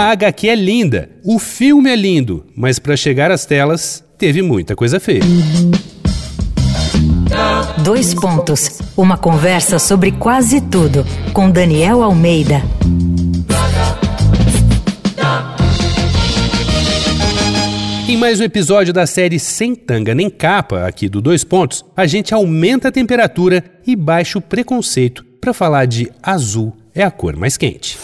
A HQ é linda, o filme é lindo, mas para chegar às telas teve muita coisa feia. Dois pontos. Uma conversa sobre quase tudo com Daniel Almeida. Em mais um episódio da série Sem Tanga Nem Capa, aqui do Dois Pontos, a gente aumenta a temperatura e baixa o preconceito para falar de azul é a cor mais quente.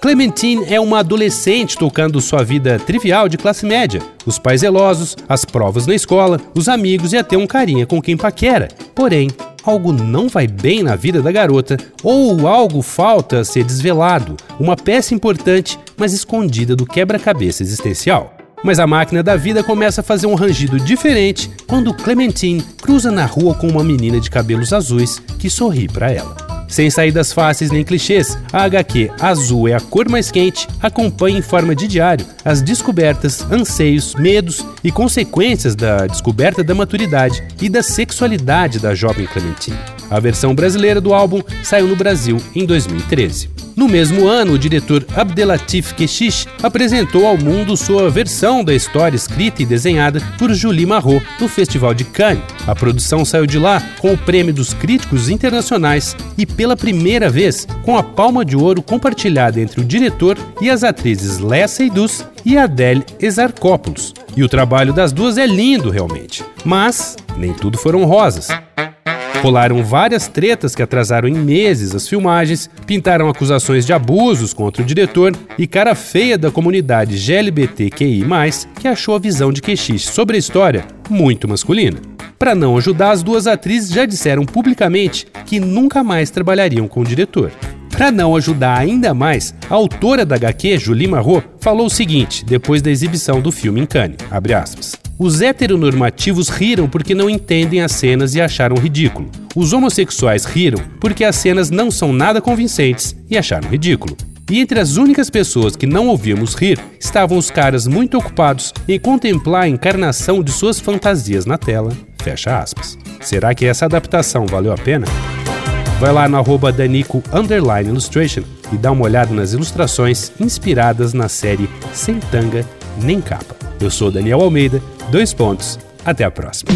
Clementine é uma adolescente tocando sua vida trivial de classe média. Os pais zelosos, as provas na escola, os amigos e até um carinha com quem paquera. Porém, algo não vai bem na vida da garota ou algo falta a ser desvelado, uma peça importante, mas escondida do quebra-cabeça existencial. Mas a máquina da vida começa a fazer um rangido diferente quando Clementine cruza na rua com uma menina de cabelos azuis que sorri para ela. Sem saídas fáceis nem clichês, a HQ Azul é a cor mais quente acompanha em forma de diário as descobertas, anseios, medos e consequências da descoberta da maturidade e da sexualidade da jovem Clementine. A versão brasileira do álbum saiu no Brasil em 2013. No mesmo ano, o diretor Abdelatif Keshish apresentou ao mundo sua versão da história escrita e desenhada por Julie Marot no Festival de Cannes. A produção saiu de lá com o prêmio dos críticos internacionais e, pela primeira vez, com a palma de ouro compartilhada entre o diretor e as atrizes Léa Seydoux e Adele Exarchopoulos. E o trabalho das duas é lindo, realmente. Mas nem tudo foram rosas. Rolaram várias tretas que atrasaram em meses as filmagens, pintaram acusações de abusos contra o diretor e cara feia da comunidade GLBTQI+, que achou a visão de Keshish sobre a história muito masculina. Para não ajudar, as duas atrizes já disseram publicamente que nunca mais trabalhariam com o diretor. Para não ajudar ainda mais, a autora da HQ, Julie Marot, falou o seguinte depois da exibição do filme em Cannes, Os heteronormativos riram porque não entendem as cenas e acharam ridículo. Os homossexuais riram porque as cenas não são nada convincentes e acharam ridículo. E entre as únicas pessoas que não ouvíamos rir estavam os caras muito ocupados em contemplar a encarnação de suas fantasias na tela. Fecha aspas. Será que essa adaptação valeu a pena? Vai lá no arroba Danico Illustration e dá uma olhada nas ilustrações inspiradas na série Sem Tanga Nem Capa. Eu sou Daniel Almeida, dois pontos, até a próxima.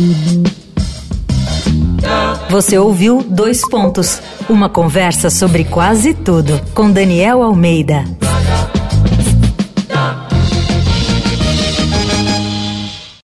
Você ouviu Dois Pontos, uma conversa sobre quase tudo com Daniel Almeida.